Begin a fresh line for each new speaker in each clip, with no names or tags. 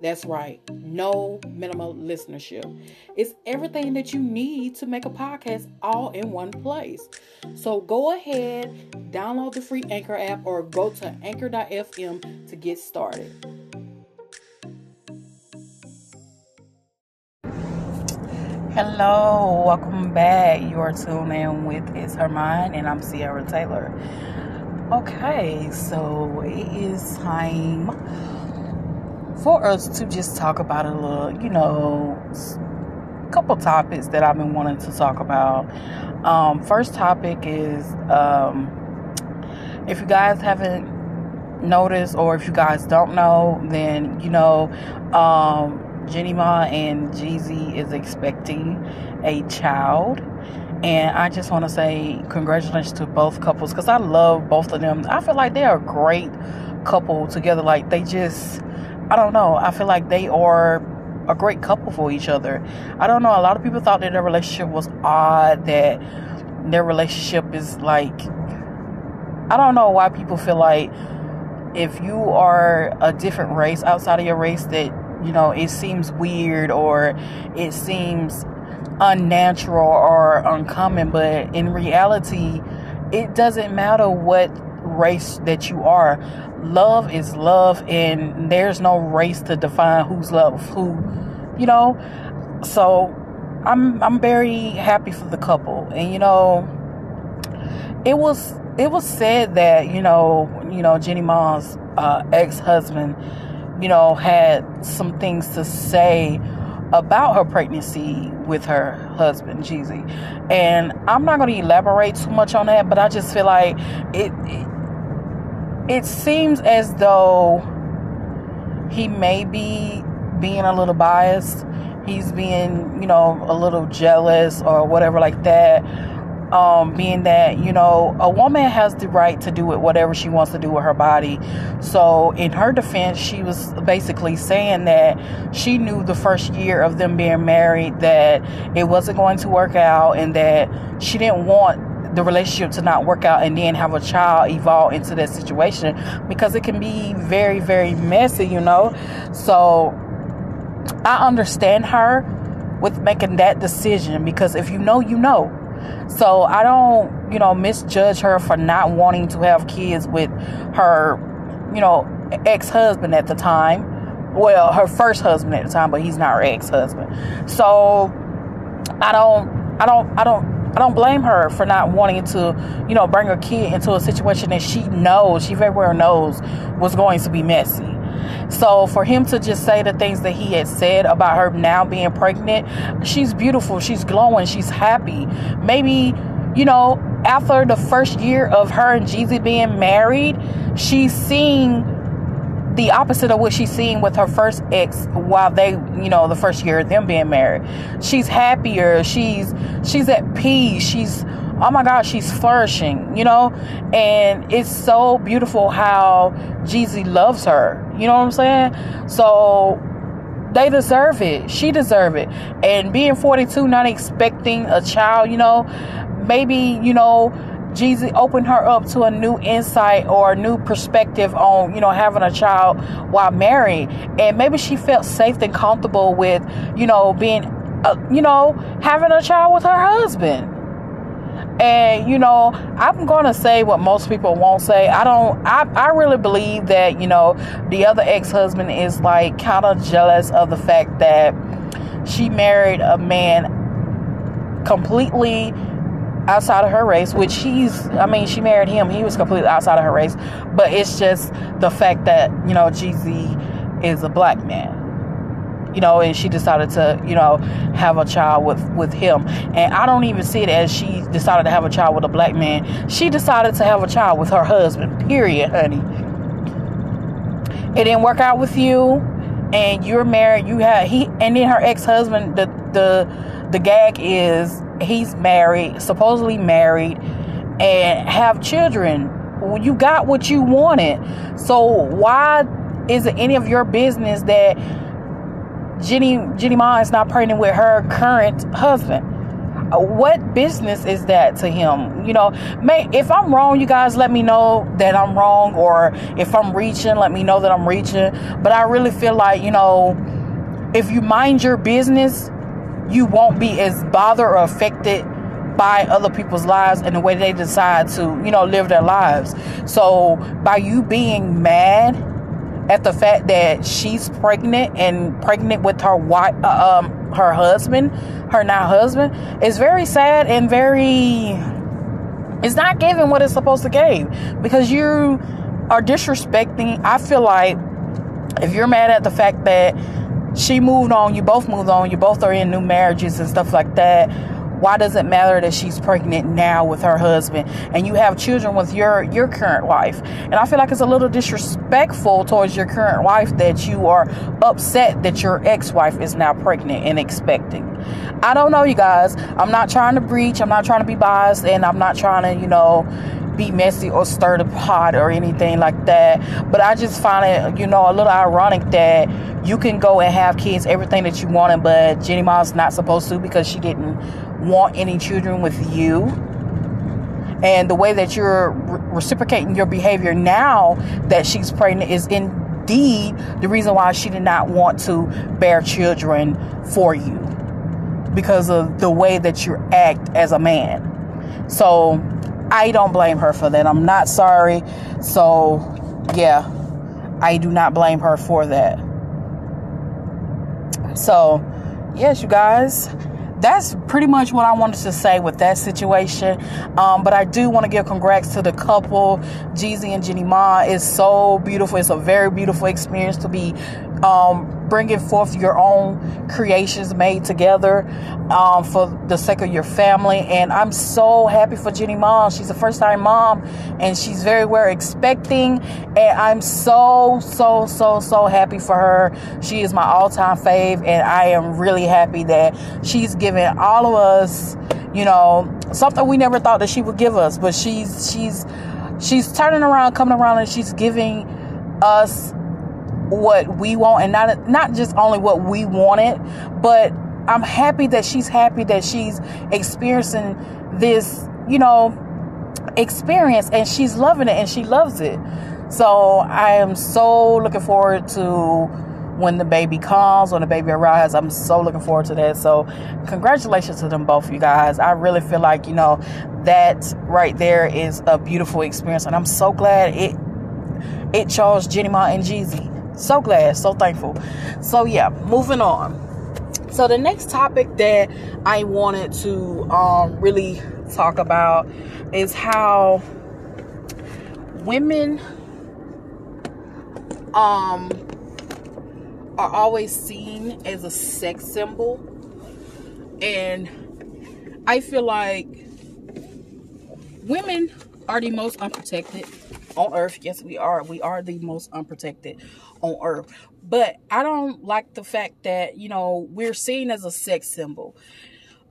That's right, no minimal listenership. It's everything that you need to make a podcast all in one place. So go ahead, download the free Anchor app or go to anchor.fm to get started. Hello, welcome back. You are tuned in with It's Her Mind, and I'm Cierria Taylor. Okay, so it is time for us to just talk about a little, you know, couple topics that I've been wanting to talk about. Um, first topic is um, if you guys haven't noticed, or if you guys don't know, then you know, um, Jeannie Mai and Jeezy is expecting a child. And I just want to say congratulations to both couples because I love both of them. I feel like they're a great couple together. Like they just I don't know. I feel like they are a great couple for each other. I don't know. A lot of people thought that their relationship was odd, that their relationship is like, I don't know why people feel like if you are a different race outside of your race, that, you know, it seems weird or it seems unnatural or uncommon. But in reality, it doesn't matter what race that you are love is love and there's no race to define who's love who you know so i'm i'm very happy for the couple and you know it was it was said that you know you know Jeannie Mai's uh, ex-husband you know had some things to say about her pregnancy with her husband Jeezy. And I'm not going to elaborate too much on that, but I just feel like it, it it seems as though he may be being a little biased. He's being, you know, a little jealous or whatever like that. Um, being that, you know, a woman has the right to do it whatever she wants to do with her body. So, in her defense, she was basically saying that she knew the first year of them being married that it wasn't going to work out and that she didn't want the relationship to not work out and then have a child evolve into that situation because it can be very, very messy, you know. So I understand her with making that decision because if you know, you know. So I don't, you know, misjudge her for not wanting to have kids with her, you know, ex husband at the time. Well, her first husband at the time, but he's not her ex husband. So I don't, I don't, I don't I don't blame her for not wanting to, you know, bring her kid into a situation that she knows, she very well knows was going to be messy. So for him to just say the things that he had said about her now being pregnant, she's beautiful, she's glowing, she's happy. Maybe, you know, after the first year of her and Jeezy being married, she's seeing the opposite of what she's seeing with her first ex while they you know the first year of them being married. She's happier. She's she's at peace. She's oh my god she's flourishing you know? And it's so beautiful how Jeezy loves her. You know what I'm saying? So they deserve it. She deserve it. And being 42 not expecting a child you know maybe you know Jeezy opened her up to a new insight or a new perspective on, you know, having a child while married. And maybe she felt safe and comfortable with, you know, being, uh, you know, having a child with her husband. And, you know, I'm to say what most people won't say. I don't, I, I really believe that, you know, the other ex husband is like kind of jealous of the fact that she married a man completely outside of her race, which she's, I mean, she married him. He was completely outside of her race. But it's just the fact that, you know, Jeezy is a black man. You know, and she decided to, you know, have a child with with him. And I don't even see it as she decided to have a child with a black man. She decided to have a child with her husband. Period, honey. It didn't work out with you, and you're married. You had he, and then her ex husband. The the the gag is he's married, supposedly married, and have children. You got what you wanted. So why is it any of your business that Jeannie Jeannie Mai is not pregnant with her current husband? Uh, what business is that to him? You know, may, if I'm wrong, you guys let me know that I'm wrong, or if I'm reaching, let me know that I'm reaching. But I really feel like, you know, if you mind your business, you won't be as bothered or affected by other people's lives and the way they decide to, you know, live their lives. So by you being mad at the fact that she's pregnant and pregnant with her wife, uh, um, her husband, her now husband, is very sad and very. It's not giving what it's supposed to give because you are disrespecting. I feel like if you're mad at the fact that she moved on, you both moved on, you both are in new marriages and stuff like that why does it matter that she's pregnant now with her husband and you have children with your your current wife? And I feel like it's a little disrespectful towards your current wife that you are upset that your ex-wife is now pregnant and expecting. I don't know, you guys. I'm not trying to breach. I'm not trying to be biased, and I'm not trying to, you know, be messy or stir the pot or anything like that. But I just find it, you know, a little ironic that you can go and have kids, everything that you wanted, but Jeannie Mai's not supposed to because she didn't want any children with you. And the way that you're re- reciprocating your behavior now that she's pregnant is indeed the reason why she did not want to bear children for you because of the way that you act as a man. So I don't blame her for that. I'm not sorry. So, yeah, I do not blame her for that. So, yes, you guys, that's pretty much what I wanted to say with that situation. Um, but I do want to give congrats to the couple, Jeezy and Jeannie Mai. It's so beautiful. It's a very beautiful experience to be um, bringing forth your own creations made together um, for the sake of your family. And I'm so happy for Jenny Mom. She's a first time mom and she's very well expecting. And I'm so, so, so, so happy for her. She is my all time fave. And I am really happy that she's giving all of us, you know, something we never thought that she would give us. But she's, she's, she's turning around, coming around, and she's giving us what we want and not not just only what we wanted but I'm happy that she's happy that she's experiencing this, you know, experience and she's loving it and she loves it. So I am so looking forward to when the baby comes, when the baby arrives. I'm so looking forward to that. So congratulations to them both, you guys. I really feel like, you know, that right there is a beautiful experience. And I'm so glad it it chose Jeannie Mai and Jeezy. So glad, so thankful. So yeah, moving on. So the next topic that I wanted to um, really talk about is how women um, are always seen as a sex symbol, and I feel like women are the most unprotected on earth. Yes, we are. We are the most unprotected on earth. But I don't like the fact that, you know, we're seen as a sex symbol.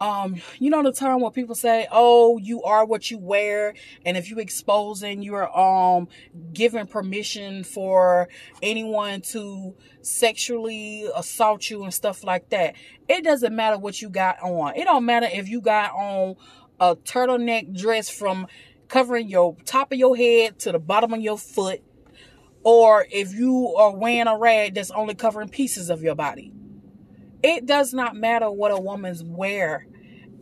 Um, you know the term where people say, "Oh, you are what you wear," and if you exposing, you're um giving permission for anyone to sexually assault you and stuff like that. It doesn't matter what you got on. It don't matter if you got on a turtleneck dress from covering your top of your head to the bottom of your foot, or if you are wearing a rag that's only covering pieces of your body. It does not matter what a woman's wear.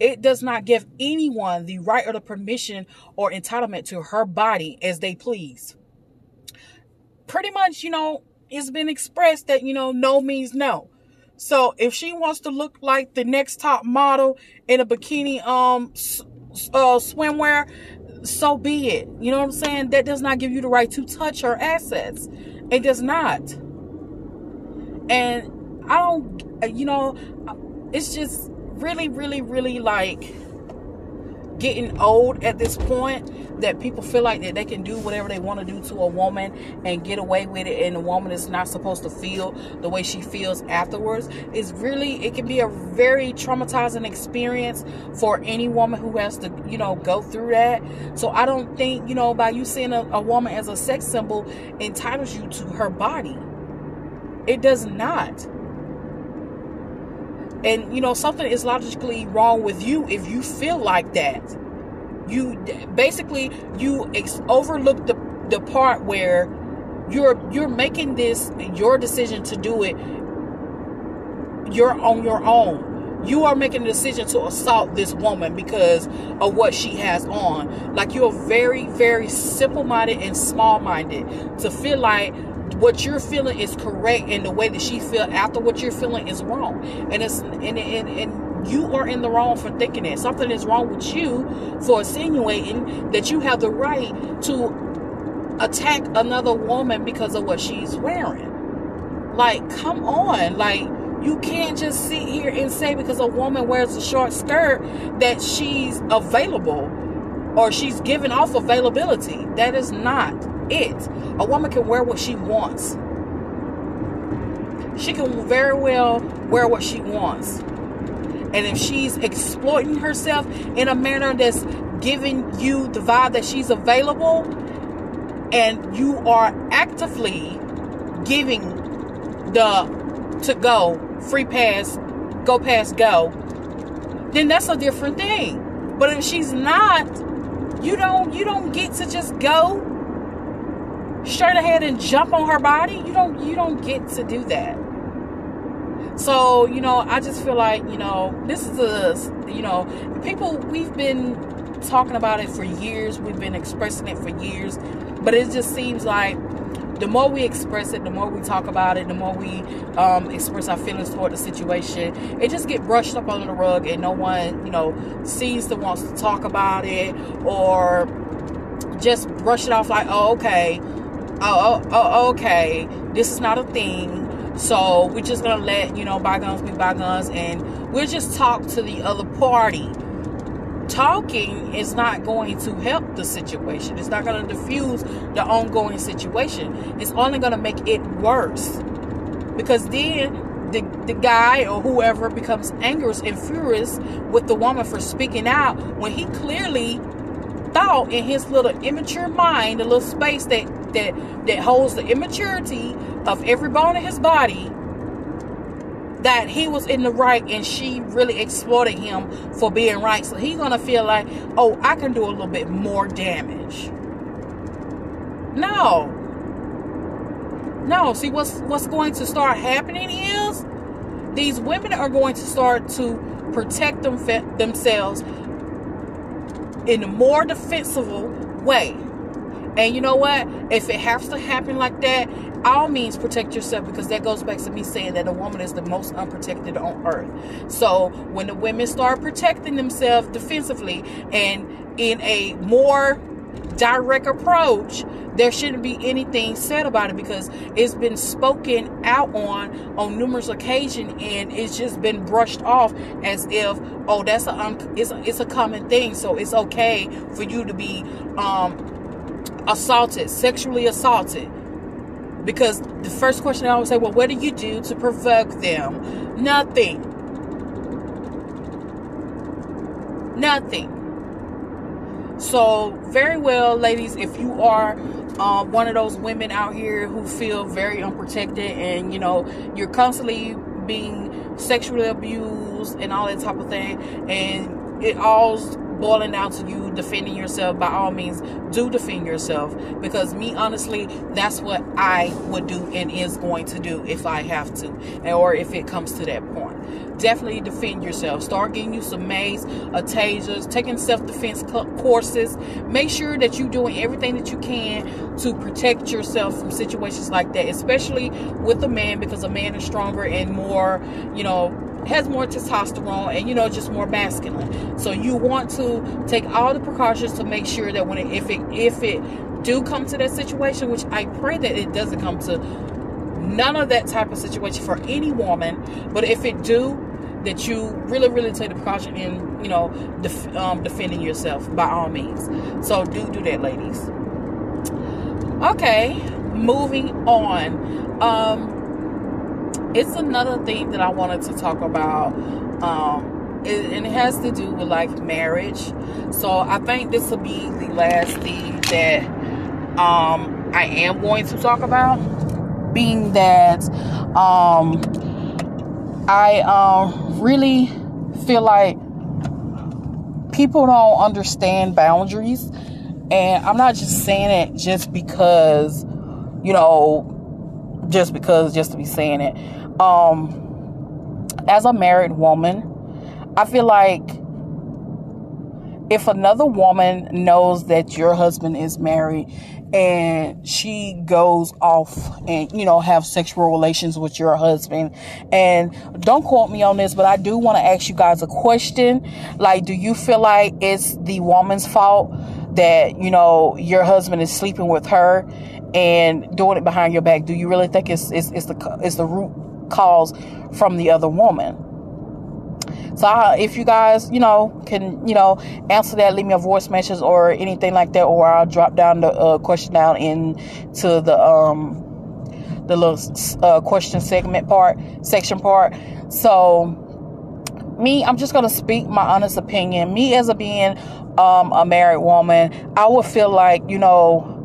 It does not give anyone the right or the permission or entitlement to her body as they please. Pretty much, you know, it's been expressed that, you know, no means no. So if she wants to look like the next top model in a bikini um uh, swimwear, so be it. You know what I'm saying? That does not give you the right to touch her assets. It does not. And I don't, you know, it's just really, really, really like getting old at this point that people feel like that they can do whatever they want to do to a woman and get away with it and the woman is not supposed to feel the way she feels afterwards is really it can be a very traumatizing experience for any woman who has to you know go through that. So i don't think you know by you seeing a, a woman as a sex symbol entitles you to her body. It does not and you know something is logically wrong with you if you feel like that. You basically you ex- overlook the the part where you're you're making this your decision to do it you're on your own. You are making a decision to assault this woman because of what she has on. Like you're very very simple-minded and small-minded to feel like what you're feeling is correct and the way that she feel after what you're feeling is wrong. And it's and, and, and you are in the wrong for thinking that. Something is wrong with you for insinuating that you have the right to attack another woman because of what she's wearing. Like come on. Like you can't just sit here and say because a woman wears a short skirt that she's available or she's giving off availability. That is not it. A woman can wear what she wants. She can very well wear what she wants. And if she's exploiting herself in a manner that's giving you the vibe that she's available, and you are actively giving the to go, free pass, go pass, go, then that's a different thing. But if she's not, you don't you don't get to just go straight ahead and jump on her body you don't you don't get to do that. So you know i just feel like you know this is a you know people we've been talking about it for years we've been expressing it for years but it just seems like the more we express it the more we talk about it the more we um, express our feelings toward the situation it just get brushed up under the rug and no one you know sees to wants to talk about it or just brush it off like oh okay oh, oh, oh, okay, this is not a thing. So we're just gonna let you know bygones be bygones, and we'll just talk to the other party. Talking is not going to help the situation. It's not going to diffuse the ongoing situation. It's only going to make it worse. Because then the, the guy or whoever becomes angry and furious with the woman for speaking out when he clearly thought in his little immature mind, the little space that that that holds the immaturity of every bone in his body, that he was in the right and she really exploited him for being right. So he's gonna feel like, oh, I can do a little bit more damage. No. No, see what's what's going to start happening is these women are going to start to protect them, themselves in a more defensible way. And you know what? If it has to happen like that, all means protect yourself because that goes back to me saying that a woman is the most unprotected on earth. So when the women start protecting themselves defensively and in a more direct approach, there shouldn't be anything said about it because it's been spoken out on on numerous occasions and it's just been brushed off as if oh that's a um, it's a, it's a common thing. So it's okay for you to be um assaulted sexually assaulted. Because the first question I always say well what do you do to provoke them? Nothing. Nothing so, very well, ladies, if you are uh, one of those women out here who feel very unprotected and you know you're constantly being sexually abused and all that type of thing, and it all's boiling down to you defending yourself, by all means, do defend yourself. Because me, honestly, that's what I would do and is going to do if I have to, or if it comes to that point definitely defend yourself. Start getting you some mace, a tasers, taking self-defense courses. Make sure that you're doing everything that you can to protect yourself from situations like that, especially with a man because a man is stronger and more, you know, has more testosterone and you know just more masculine. So you want to take all the precautions to make sure that when it, if it if it do come to that situation, which I pray that it doesn't come to none of that type of situation for any woman. But if it do, that you really, really take the precaution in, you know, def- um, defending yourself by all means. So do do that, ladies. Okay, moving on. Um, it's another thing that I wanted to talk about. Um, it, and it has to do with like marriage. So I think this will be the last thing that um, I am going to talk about, being that um, I um, really feel like people don't understand boundaries. And I'm not just saying it just because, you know, just because, just to be saying it. Um, as a married woman, I feel like if another woman knows that your husband is married and she goes off and you know have sexual relations with your husband. And don't quote me on this but i do want to ask you guys a question. Like do you feel like it's the woman's fault that you know your husband is sleeping with her and doing it behind your back? Do you really think it's it's, it's the it's the root cause from the other woman so I, if you guys, you know, can, you know, answer that, leave me a voice message or anything like that, or I'll drop down the uh, question down into the, um, the little uh, question segment part, section part. So me, I'm just to speak my honest opinion. Me as a being, um, a married woman, I would feel like, you know,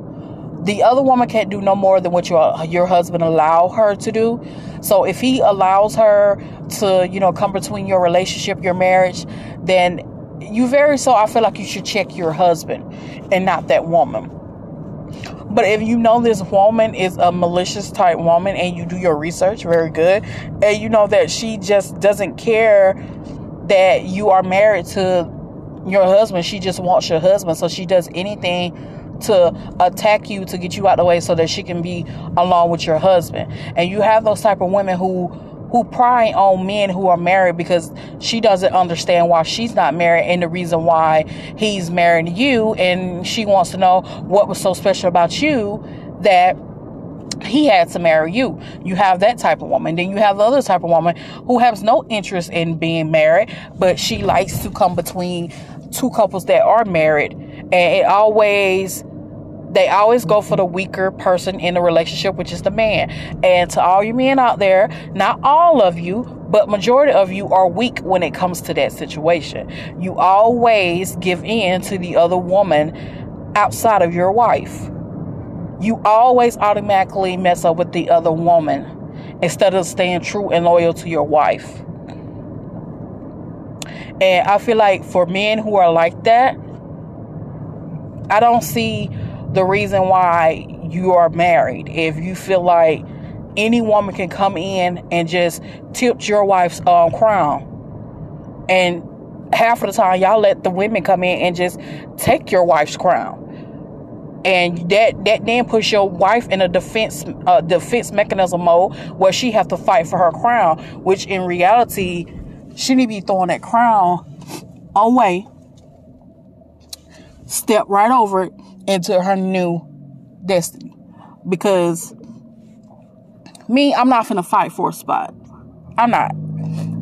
the other woman can't do no more than what your your husband allow her to do. So if he allows her to, you know, come between your relationship, your marriage, then you very so I feel like you should check your husband and not that woman. But if you know this woman is a malicious type woman and you do your research very good, and you know that she just doesn't care that you are married to your husband, she just wants your husband, so she does anything to attack you to get you out the way so that she can be along with your husband. And you have those type of women who who pry on men who are married because she doesn't understand why she's not married and the reason why he's marrying you and she wants to know what was so special about you that he had to marry you. You have that type of woman. Then you have the other type of woman who has no interest in being married, but she likes to come between two couples that are married. And it always they always go for the weaker person in the relationship, which is the man. And to all you men out there, not all of you, but majority of you are weak when it comes to that situation. You always give in to the other woman outside of your wife. You always automatically mess up with the other woman instead of staying true and loyal to your wife. And I feel like for men who are like that, I don't see the reason why you are married. If you feel like any woman can come in and just tilt your wife's um, crown, and half of the time y'all let the women come in and just take your wife's crown, and that that then puts your wife in a defense uh, defense mechanism mode where she has to fight for her crown, which in reality she need to be throwing that crown away, step right over it into her new destiny. Because me, I'm not gonna fight for a spot. I'm not.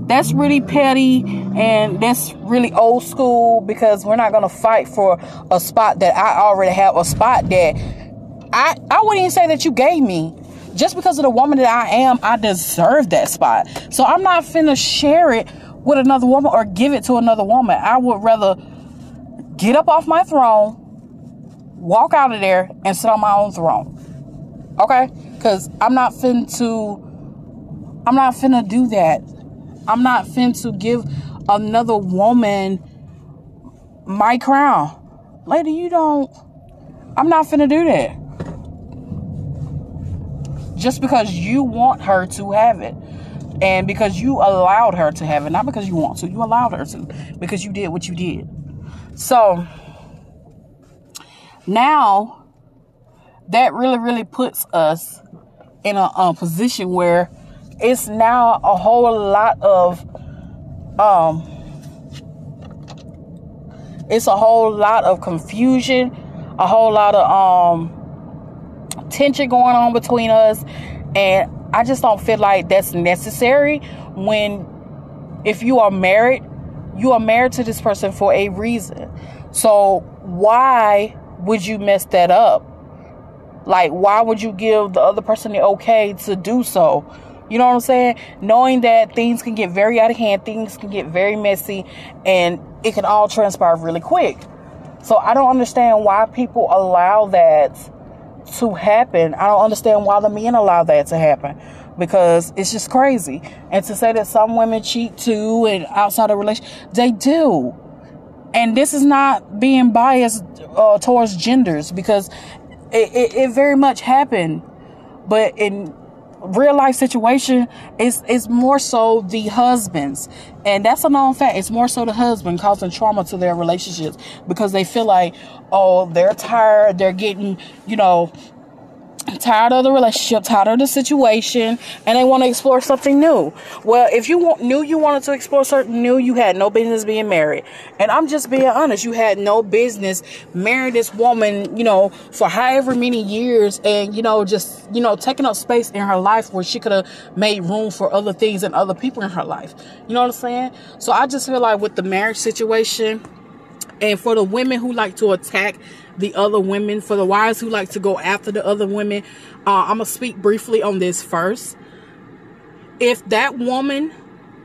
That's really petty and that's really old school because we're not gonna fight for a spot that I already have a spot that I I wouldn't even say that you gave me. Just because of the woman that I am, I deserve that spot. So I'm not finna share it with another woman or give it to another woman. I would rather get up off my throne walk out of there and sit on my own throne. Okay? Because I'm not fin to, I'm not finna do that. I'm not fin to give another woman my crown. Lady, you don't, I'm not finna do that. Just because you want her to have it. And because you allowed her to have it. Not because you want to, you allowed her to. Because you did what you did. So, now that really really puts us in a, a position where it's now a whole lot of um it's a whole lot of confusion a whole lot of um tension going on between us and i just don't feel like that's necessary when if you are married, you are married to this person for a reason. So why would you mess that up? Like, why would you give the other person the okay to do so? You know what I'm saying? Knowing that things can get very out of hand, things can get very messy, and it can all transpire really quick. So I don't understand why people allow that to happen. I don't understand why the men allow that to happen because it's just crazy. And to say that some women cheat too and outside of relation, they do. And this is not being biased uh, towards genders because it, it, it very much happened. But in real life situation, it's, it's more so the husbands. And that's a known fact. It's more so the husband causing trauma to their relationships because they feel like, oh, they're tired. They're getting, you know, tired of the relationship, tired of the situation, and they want to explore something new. Well, if you want, knew you wanted to explore something new, you had no business being married. And I'm just being honest, you had no business marrying this woman, you know, for however many years and, you know, just, you know, taking up space in her life where she could have made room for other things and other people in her life. You know what I'm saying? So I just feel like with the marriage situation, and for the women who like to attack the other women, for the wives who like to go after the other women, uh, I'm going to speak briefly on this first. If that woman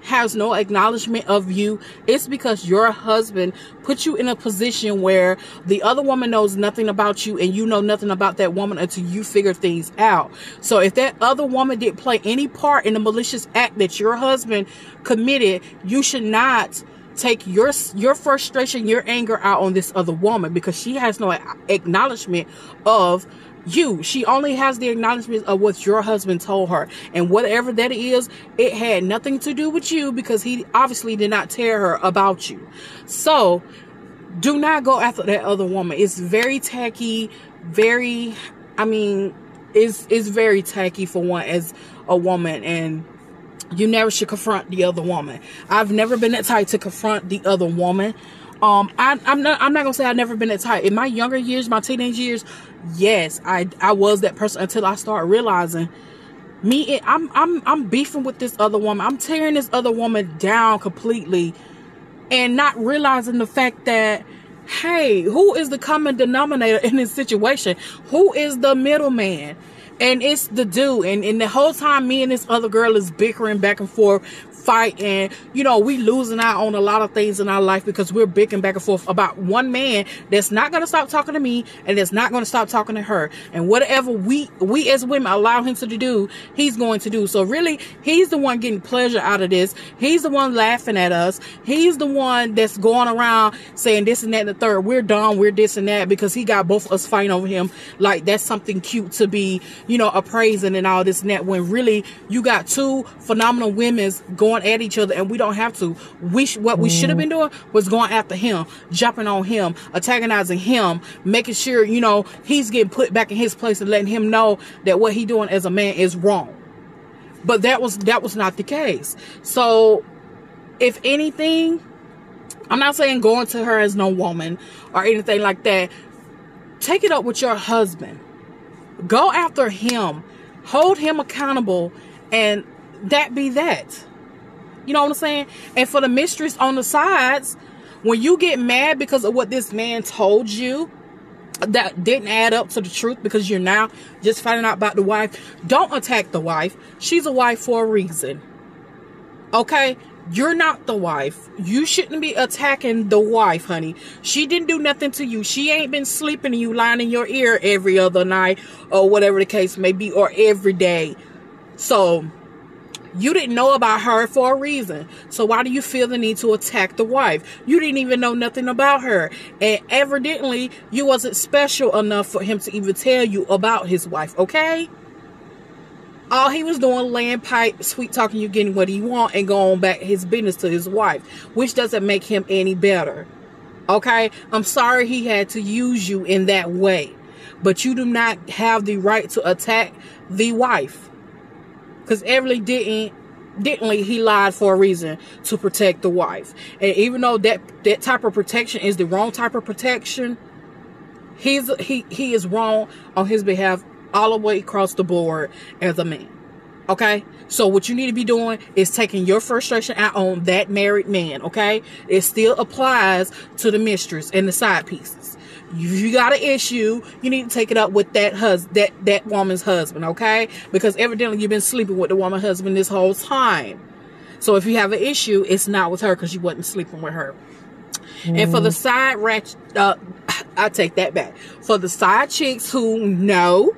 has no acknowledgement of you, it's because your husband put you in a position where the other woman knows nothing about you and you know nothing about that woman until you figure things out. So if that other woman didn't play any part in the malicious act that your husband committed, you should not take your your frustration, your anger out on this other woman because she has no acknowledgement of you. She only has the acknowledgement of what your husband told her. And whatever that is, it had nothing to do with you because he obviously did not tell her about you. So do not go after that other woman. It's very tacky, very I mean, it's it's very tacky for one as a woman and you never should confront the other woman. I've never been that type to confront the other woman. Um, I, am not. I'm not gonna say I've never been that type. In my younger years, my teenage years, yes, I I was that person until I started realizing me. I'm I'm I'm beefing with this other woman. I'm tearing this other woman down completely, and not realizing the fact that hey, who is the common denominator in this situation? Who is the middleman? And it's the dude. And, and the whole time me and this other girl is bickering back and forth fight and you know we losing out on a lot of things in our life because we're bickering back and forth about one man that's not going to stop talking to me and that's not going to stop talking to her. And whatever we we as women allow him to do he's going to do. So really he's the one getting pleasure out of this. He's the one laughing at us. He's the one that's going around saying this and that and the third. We're done we're this and that because he got both of us fighting over him. Like that's something cute to be you know appraising and all this and that when really you got two phenomenal women's going at each other and we don't have to. We sh- what we mm-hmm. should have been doing was going after him, jumping on him, antagonizing him, making sure, you know, he's getting put back in his place and letting him know that what he doing as a man is wrong. But that was that was not the case. So if anything, I'm not saying going to her as no woman or anything like that. Take it up with your husband. Go after him. Hold him accountable and that be that. You know what I'm saying? And for the mistress on the sides, when you get mad because of what this man told you, that didn't add up to the truth because you're now just finding out about the wife. Don't attack the wife. She's a wife for a reason. Okay? You're not the wife. You shouldn't be attacking the wife, honey. She didn't do nothing to you. She ain't been sleeping you lying in your ear every other night or whatever the case may be or every day. So you didn't know about her for a reason. So why do you feel the need to attack the wife? You didn't even know nothing about her. And evidently you wasn't special enough for him to even tell you about his wife, okay? All he was doing laying pipe, sweet talking you getting what he want and going back his business to his wife, which doesn't make him any better. Okay? I'm sorry he had to use you in that way. But you do not have the right to attack the wife. Because Everly didn't didn't he lied for a reason to protect the wife. And even though that that type of protection is the wrong type of protection, he's he he is wrong on his behalf all the way across the board as a man. Okay? So what you need to be doing is taking your frustration out on that married man, okay? It still applies to the mistress and the side pieces. If you got an issue, you need to take it up with that hus that that woman's husband, okay? Because evidently you've been sleeping with the woman's husband this whole time. So if you have an issue, it's not with her because you wasn't sleeping with her. Mm. And for the side ratchet, uh, I take that back. For the side chicks who know,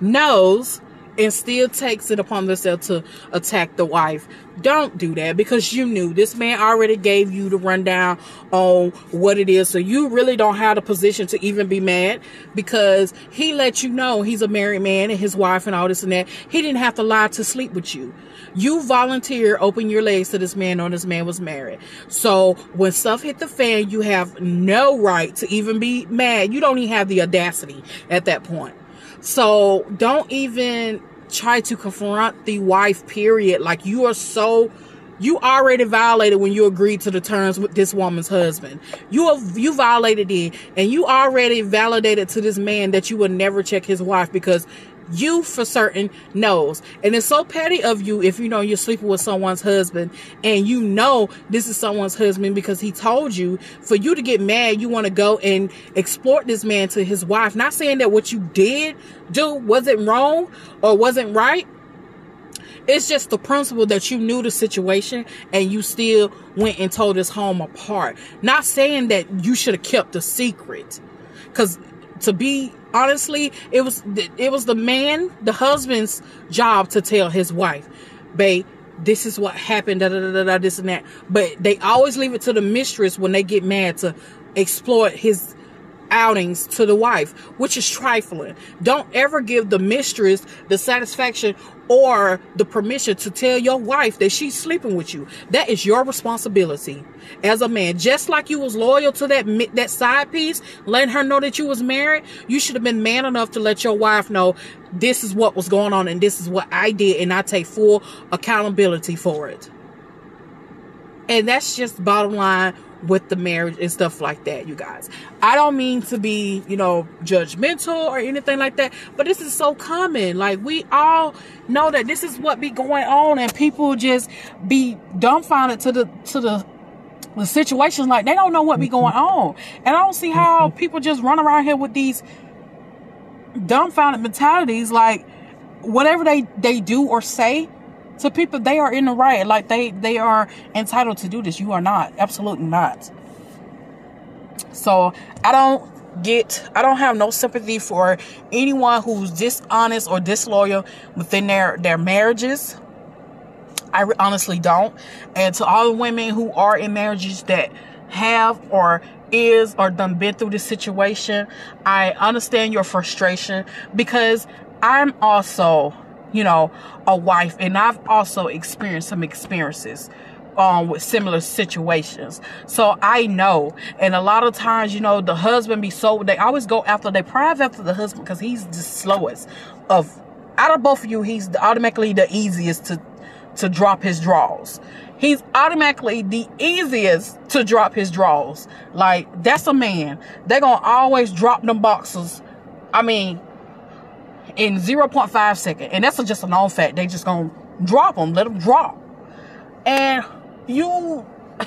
knows and still takes it upon themselves to attack the wife. Don't do that because you knew this man already gave you the rundown on what it is. So you really don't have the position to even be mad because he let you know he's a married man and his wife and all this and that. He didn't have to lie to sleep with you. You volunteer, open your legs to this man or this man was married. So when stuff hit the fan, you have no right to even be mad. You don't even have the audacity at that point. So don't even try to confront the wife, period. Like you are so you already violated when you agreed to the terms with this woman's husband. You have you violated it and you already validated to this man that you would never check his wife because you for certain knows. And it's so petty of you if you know you're sleeping with someone's husband and you know this is someone's husband because he told you for you to get mad, you want to go and exploit this man to his wife. Not saying that what you did do wasn't wrong or wasn't right. It's just the principle that you knew the situation and you still went and told his home apart. Not saying that you should have kept the secret. Cause to be honestly, it was it was the man, the husband's job to tell his wife, "Babe, this is what happened." Da, da, da, da, this and that. But they always leave it to the mistress when they get mad to exploit his outings to the wife, which is trifling. Don't ever give the mistress the satisfaction or the permission to tell your wife that she's sleeping with you. That is your responsibility as a man. Just like you was loyal to that that side piece, letting her know that you was married, you should have been man enough to let your wife know this is what was going on and this is what I did and I take full accountability for it. And that's just bottom line with the marriage and stuff like that, you guys. I don't mean to be, you know, judgmental or anything like that, but this is so common. Like we all know that this is what be going on and people just be dumbfounded to the to the the situations like they don't know what be mm-hmm. going on. And I don't see how mm-hmm. people just run around here with these dumbfounded mentalities like whatever they they do or say to people they are in the right. Like they they are entitled to do this. You are not. Absolutely not. So i don't get i don't have no sympathy for anyone who's dishonest or disloyal within their their marriages. I honestly don't. And to all the women who are in marriages that have or is or done been through this situation i understand your frustration because i'm also you know, a wife. And I've also experienced some experiences um, with similar situations. So I know. And a lot of times, you know, the husband be so, they always go after, they prive after the husband because he's the slowest of, out of both of you, he's automatically the easiest to, to drop his draws. He's automatically the easiest to drop his draws. Like, that's a man. They're going to always drop them boxes. I mean, in 0.5 second. And that's just a known fact. They just gonna drop them, let them drop. And you,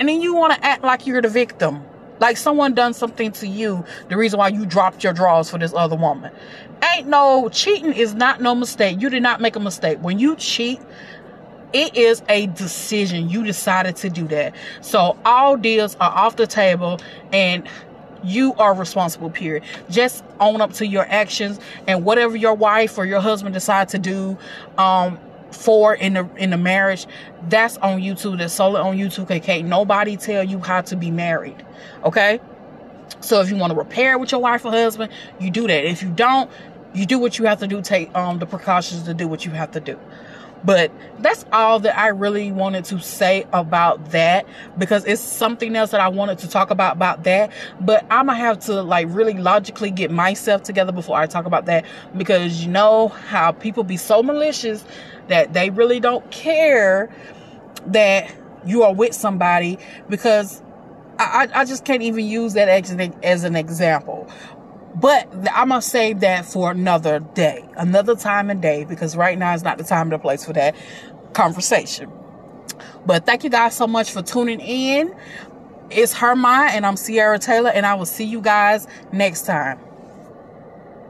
and then you want to act like you're the victim. Like someone done something to you, the reason why you dropped your drawers for this other woman. Ain't no, cheating is not no mistake. You did not make a mistake. When you cheat, it is a decision. You decided to do that. So all deals are off the table and you are responsible period. Just own up to your actions and whatever your wife or your husband decide to do um for in the in the marriage that's on youtube that's solely on youtube okay nobody tell you how to be married okay? So if you want to repair with your wife or husband you do that. If you don't you do what you have to do take um the precautions to do what you have to do but that's all that I really wanted to say about that because it's something else that I wanted to talk about about that. But I'm gonna have to like really logically get myself together before I talk about that because you know how people be so malicious that they really don't care that you are with somebody because I, I just can't even use that as an, as an example. But I'm gonna save that for another day, another time and day, because right now is not the time and the place for that conversation. But thank you guys so much for tuning in. It's Her Mind, and I'm Cierria Taylor, and I will see you guys next time.